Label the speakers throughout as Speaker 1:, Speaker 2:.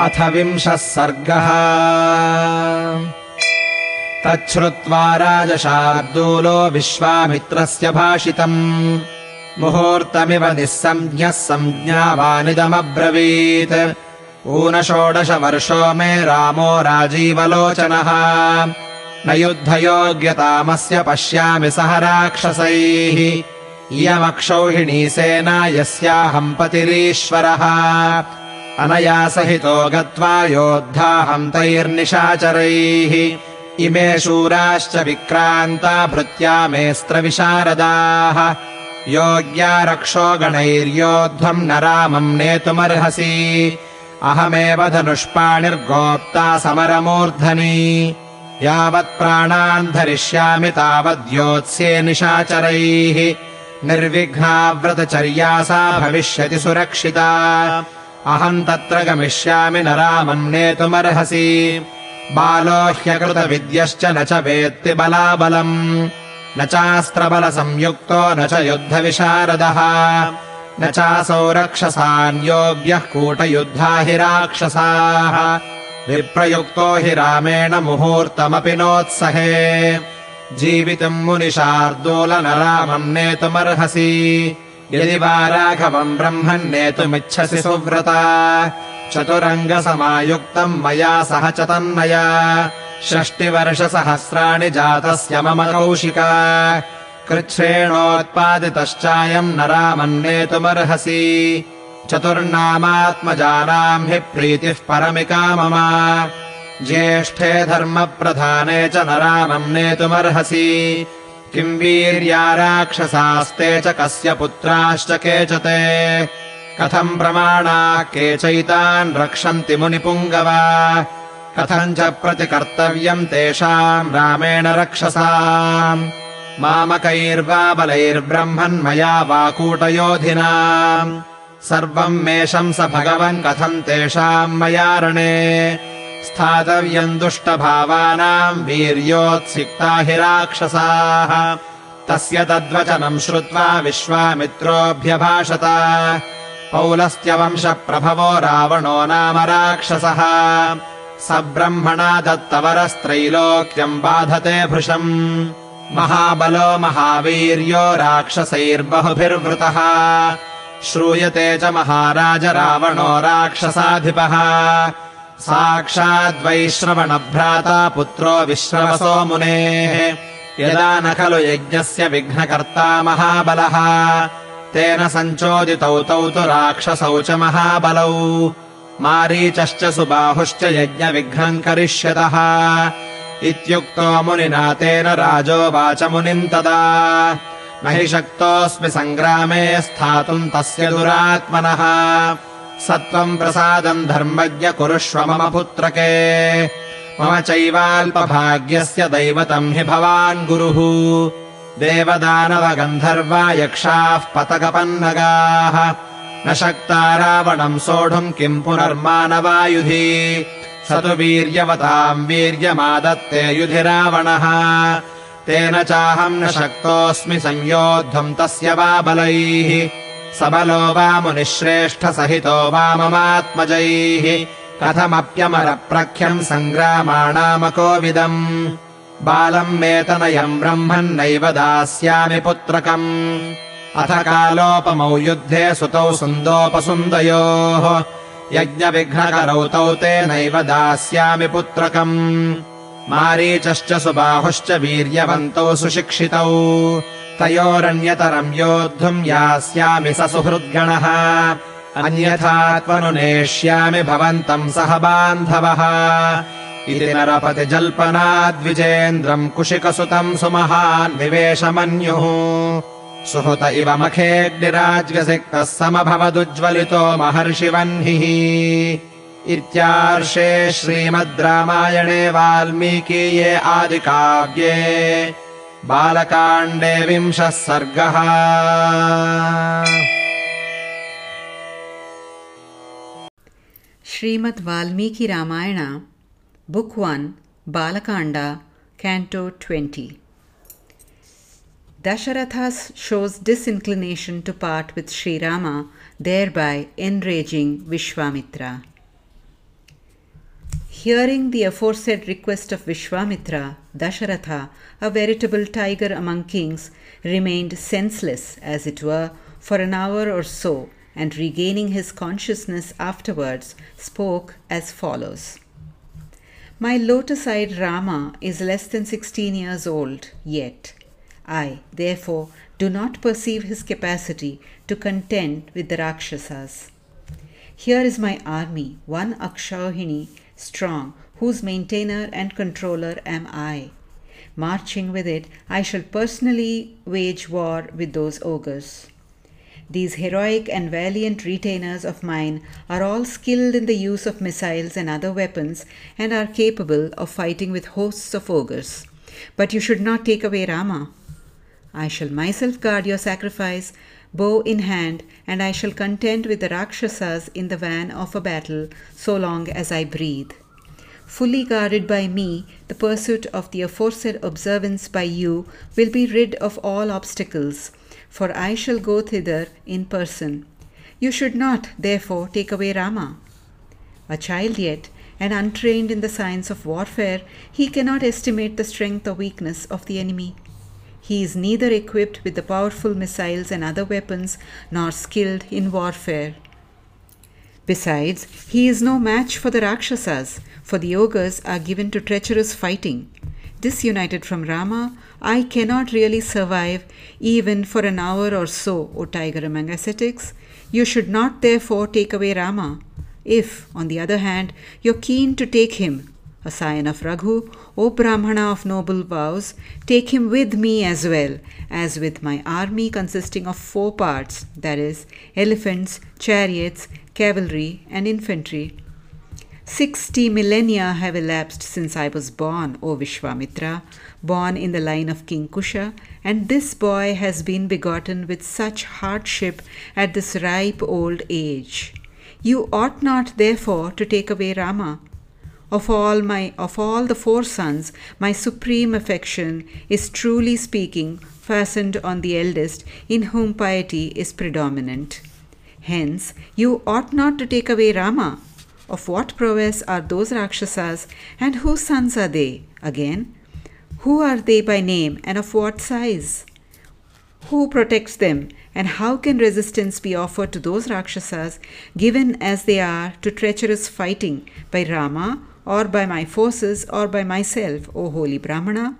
Speaker 1: अथ विंशः सर्गः। तच्छ्रुत्वा राजशार्दूलो विश्वामित्रस्य भाषितम्। मुहूर्तमिव निःसञ्ज्ञः सञ्ज्ञावानिदमब्रवीत् ऊनषोडशवर्षो मे रामो राजीवलोचनः। न युद्धयोग्यतामस्य पश्यामि सह राक्षसैः। इयमक्षौहिणी सेना यस्याहम् पतिरीश्वरः अनया सहितो गत्वा योद्धाहम् तैर्निशाचरैः। इमे शूराश्च विक्रान्ता भृत्या मेऽस्त्रविशारदाः योग्या रक्षो गणैर्योद्धम् न रामम् नेतुमर्हसि। अहमेव धनुष्पाणिर्गोप्ता समरमूर्धनि। यावत् प्राणान् धरिष्यामि तावद्योत्स्ये निशाचरैः। निर्विघ्ना व्रतचर्या सा भविष्यति सुरक्षिता अहम् तत्र गमिष्यामि न रामम् नेतुमर्हसि। बालो ह्यकृतविद्यश्च न च वेत्ति बलाबलम्। न चास्त्रबलसंयुक्तो न च युद्धविशारदः। न चासौ रक्षसान् कूटयुद्धा हि राक्षसाः विप्रयुक्तो हि रामेण मुहूर्तमपि नोत्सहे। जीवितुम् मुनिशार्दूल रामम् नेतुमर्हसि यदि वा राघवम् ब्रह्मन् नेतुमिच्छसि सुव्रता चतुरङ्गसमायुक्तम् मया सह च तन्मया। षष्टिवर्षसहस्राणि जातस्य मम कौशिका। कृच्छ्रेणोत्पादितश्चायम् न रामन्नेतुमर्हसि चतुर्नामात्मजानाम् हि प्रीतिः परमिका मम। ज्येष्ठे धर्मप्रधाने च न रामम् नेतुमर्हसि किम् वीर्या राक्षसास्ते च कस्य पुत्राश्च के च ते कथम् प्रमाणाः के चैतान् रक्षन्ति मुनिपुङ्गवा? कथम् च प्रतिकर्तव्यम् तेषाम् रामेण रक्षसाम्? मामकैर्वा बलैर्ब्रह्मन्मया वा कूटयोधिना सर्वम् मेषम् स भगवन् कथम् तेषाम् मया रणे स्थातव्यम् दुष्टभावानाम् वीर्योत्सिक्ता हि राक्षसाः। तस्य तद्वचनम् श्रुत्वा विश्वामित्रोऽभ्यभाषत। पौलस्त्यवंशप्रभवो रावणो नाम राक्षसः। स ब्रह्मणा दत्तवरस्त्रैलोक्यम् बाधते भृशम्। महाबलो महावीर्यो राक्षसैर्बहुभिर्वृतः। श्रूयते च महाराज रावणो राक्षसाधिपः साक्षाद्वैश्रवणभ्राता पुत्रो विश्रवसो मुनेः। यदा न खलु यज्ञस्य विघ्नकर्ता महाबलः तेन सञ्चोदितौ तौ तु राक्षसौ च महाबलौ। मारीचश्च सुबाहुश्च यज्ञविघ्नम् करिष्यतः। इत्युक्तो मुनिना तेन राजोवाच मुनिम् तदा। न हि शक्तोऽस्मि सङ्ग्रामे स्थातुम् तस्य दुरात्मनः सत्त्वम् प्रसादम् धर्मज्ञ कुरुष्व मम पुत्रके। मम चैवाल्पभाग्यस्य दैवतम् हि भवान् गुरुः। देवदानवगन्धर्वा यक्षाः पतकपन्नगाः न शक्ता रावणम् सोढुम् किम् पुनर्मानवायुधि। स तु वीर्यवताम् वीर्यमादत्ते युधि रावणः। तेन चाहम् न शक्तोऽस्मि संयोद्धुम् तस्य वा बलैः सबलो वा मुनिश्रेष्ठसहितो वा ममात्मजैः कथमप्यमरप्रख्यम् सङ्ग्रामाणामकोविदम् बालम् मेतनयम् ब्रह्मन्नैव दास्यामि पुत्रकम्। अथ कालोपमौ युद्धे सुतौ सुन्दोपसुन्दयोः यज्ञविघ्नकरौ तौ तेनैव दास्यामि पुत्रकम् मारीचश्च सुबाहुश्च वीर्यवन्तौ सुशिक्षितौ। तयोरन्यतरम् योद्धुम् यास्यामि स सुहृद्गणः। अन्यथा त्वनुनेष्यामि भवन्तम् सह बान्धवः। इति नरपतिजल्पनाद्विजेन्द्रम् कुशिकसुतम् सुमहान् विवेशमन्युः। सुहृत इव मखेऽग्निराज्यसिक्तः समभवदुज्ज्वलितो महर्षिवह्निः इत्यार्षे श्रीमद् रामायणे वाल्मीकीये आदिकाव्ये बालकाण्डे विंशः सर्गः
Speaker 2: Srimad Valmiki Ramayana, Book 1, Balakanda, Canto 20. Dasharatha shows disinclination to part with Sri Rama, thereby enraging Vishwamitra. Hearing the aforesaid request of Vishwamitra, Dasharatha, a veritable tiger among kings, remained senseless, as it were, for an hour or so, and regaining his consciousness afterwards, spoke as follows. My lotus eyed Rama is less than sixteen years old yet. I, therefore, do not perceive his capacity to contend with the Rakshasas. Here is my army, one Akshauhini strong, whose maintainer and controller am I. Marching with it, I shall personally wage war with those ogres. These heroic and valiant retainers of mine are all skilled in the use of missiles and other weapons and are capable of fighting with hosts of ogres. But you should not take away Rama. I shall myself guard your sacrifice, bow in hand, and I shall contend with the Rakshasas in the van of a battle so long as I breathe. Fully guarded by me, the pursuit of the aforesaid observance by you will be rid of all obstacles for I shall go thither in person. You should not, therefore, take away Rama. A child yet, and untrained in the science of warfare, he cannot estimate the strength or weakness of the enemy. He is neither equipped with the powerful missiles and other weapons, nor skilled in warfare. Besides, he is no match for the Rakshasas, for the ogres are given to treacherous fighting. Disunited from Rama, I cannot really survive even for an hour or so, O tiger among ascetics. You should not therefore take away Rama. If, on the other hand, you're keen to take him, a scion of Raghu, O Brahmana of noble vows, take him with me as well, as with my army consisting of four parts, that is, elephants, chariots, cavalry, and infantry. Sixty millennia have elapsed since I was born, O Vishwamitra, born in the line of King Kusha, and this boy has been begotten with such hardship at this ripe old age. You ought not, therefore, to take away Rama. Of all my of all the four sons, my supreme affection is truly speaking fastened on the eldest, in whom piety is predominant. Hence, you ought not to take away Rama of what prowess are those Rakshasas, and whose sons are they? Again, who are they by name, and of what size? Who protects them, and how can resistance be offered to those Rakshasas, given as they are to treacherous fighting by Rama, or by my forces, or by myself, O holy Brahmana?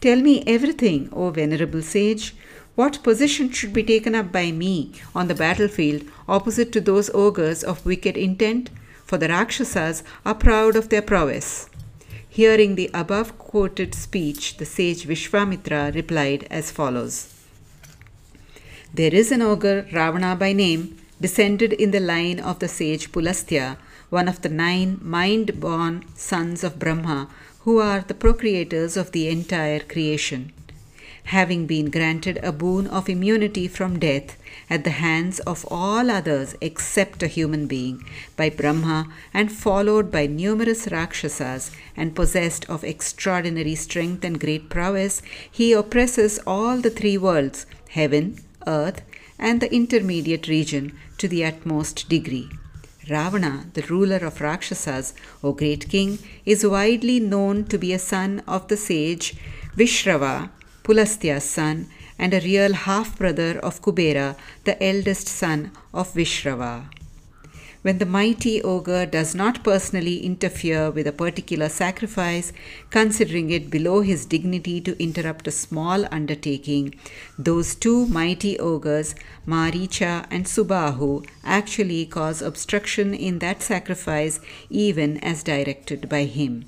Speaker 2: Tell me everything, O venerable sage. What position should be taken up by me on the battlefield opposite to those ogres of wicked intent? for the Rakshasas are proud of their prowess. Hearing the above quoted speech, the sage Vishwamitra replied as follows There is an ogre, Ravana by name, descended in the line of the sage Pulastya, one of the nine mind born sons of Brahma, who are the procreators of the entire creation having been granted a boon of immunity from death at the hands of all others except a human being by Brahma and followed by numerous Rakshasas and possessed of extraordinary strength and great prowess, he oppresses all the three worlds heaven, earth, and the intermediate region to the utmost degree. Ravana, the ruler of Rakshasas, O great king, is widely known to be a son of the sage Vishrava Pulastya's son, and a real half brother of Kubera, the eldest son of Vishrava. When the mighty ogre does not personally interfere with a particular sacrifice, considering it below his dignity to interrupt a small undertaking, those two mighty ogres, Maricha and Subahu, actually cause obstruction in that sacrifice even as directed by him.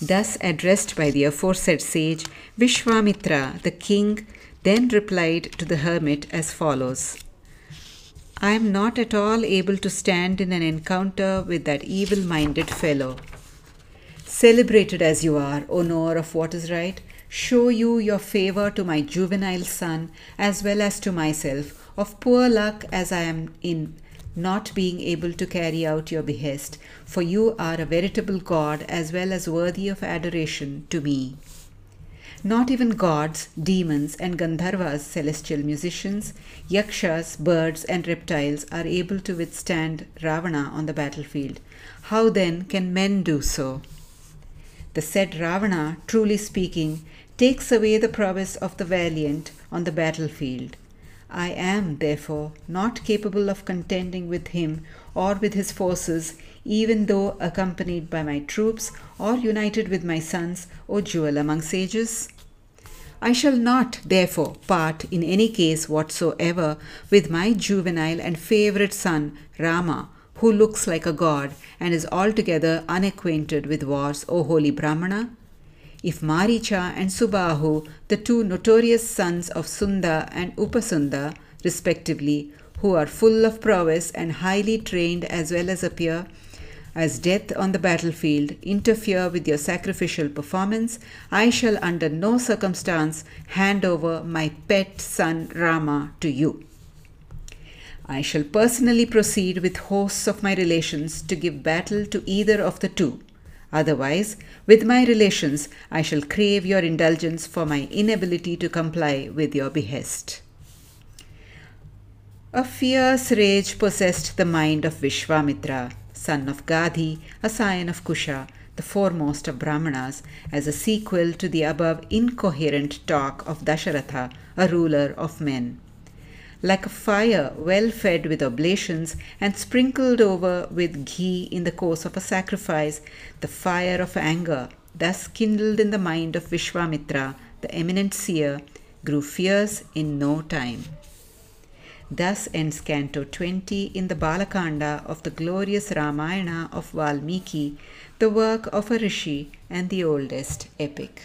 Speaker 2: Thus addressed by the aforesaid sage, Vishwamitra, the king, then replied to the hermit as follows I am not at all able to stand in an encounter with that evil minded fellow. Celebrated as you are, O knower of what is right, show you your favor to my juvenile son as well as to myself, of poor luck as I am in not being able to carry out your behest, for you are a veritable God as well as worthy of adoration to me. Not even gods, demons, and Gandharvas, celestial musicians, yakshas, birds, and reptiles are able to withstand Ravana on the battlefield. How then can men do so? The said Ravana, truly speaking, takes away the prowess of the valiant on the battlefield. I am, therefore, not capable of contending with him or with his forces, even though accompanied by my troops or united with my sons, O jewel among sages. I shall not, therefore, part in any case whatsoever with my juvenile and favourite son, Rama, who looks like a god and is altogether unacquainted with wars, O holy Brahmana. If Maricha and Subahu, the two notorious sons of Sunda and Upasunda, respectively, who are full of prowess and highly trained as well as appear, as death on the battlefield interfere with your sacrificial performance, I shall under no circumstance hand over my pet son Rama to you. I shall personally proceed with hosts of my relations to give battle to either of the two. Otherwise, with my relations, I shall crave your indulgence for my inability to comply with your behest. A fierce rage possessed the mind of Vishwamitra, son of Gadhi, a scion of Kusha, the foremost of Brahmanas, as a sequel to the above incoherent talk of Dasharatha, a ruler of men like a fire well fed with oblations and sprinkled over with ghee in the course of a sacrifice, the fire of anger, thus kindled in the mind of Vishwamitra, the eminent seer, grew fierce in no time. Thus ends Canto 20 in the Balakanda of the glorious Ramayana of Valmiki, the work of a rishi and the oldest epic.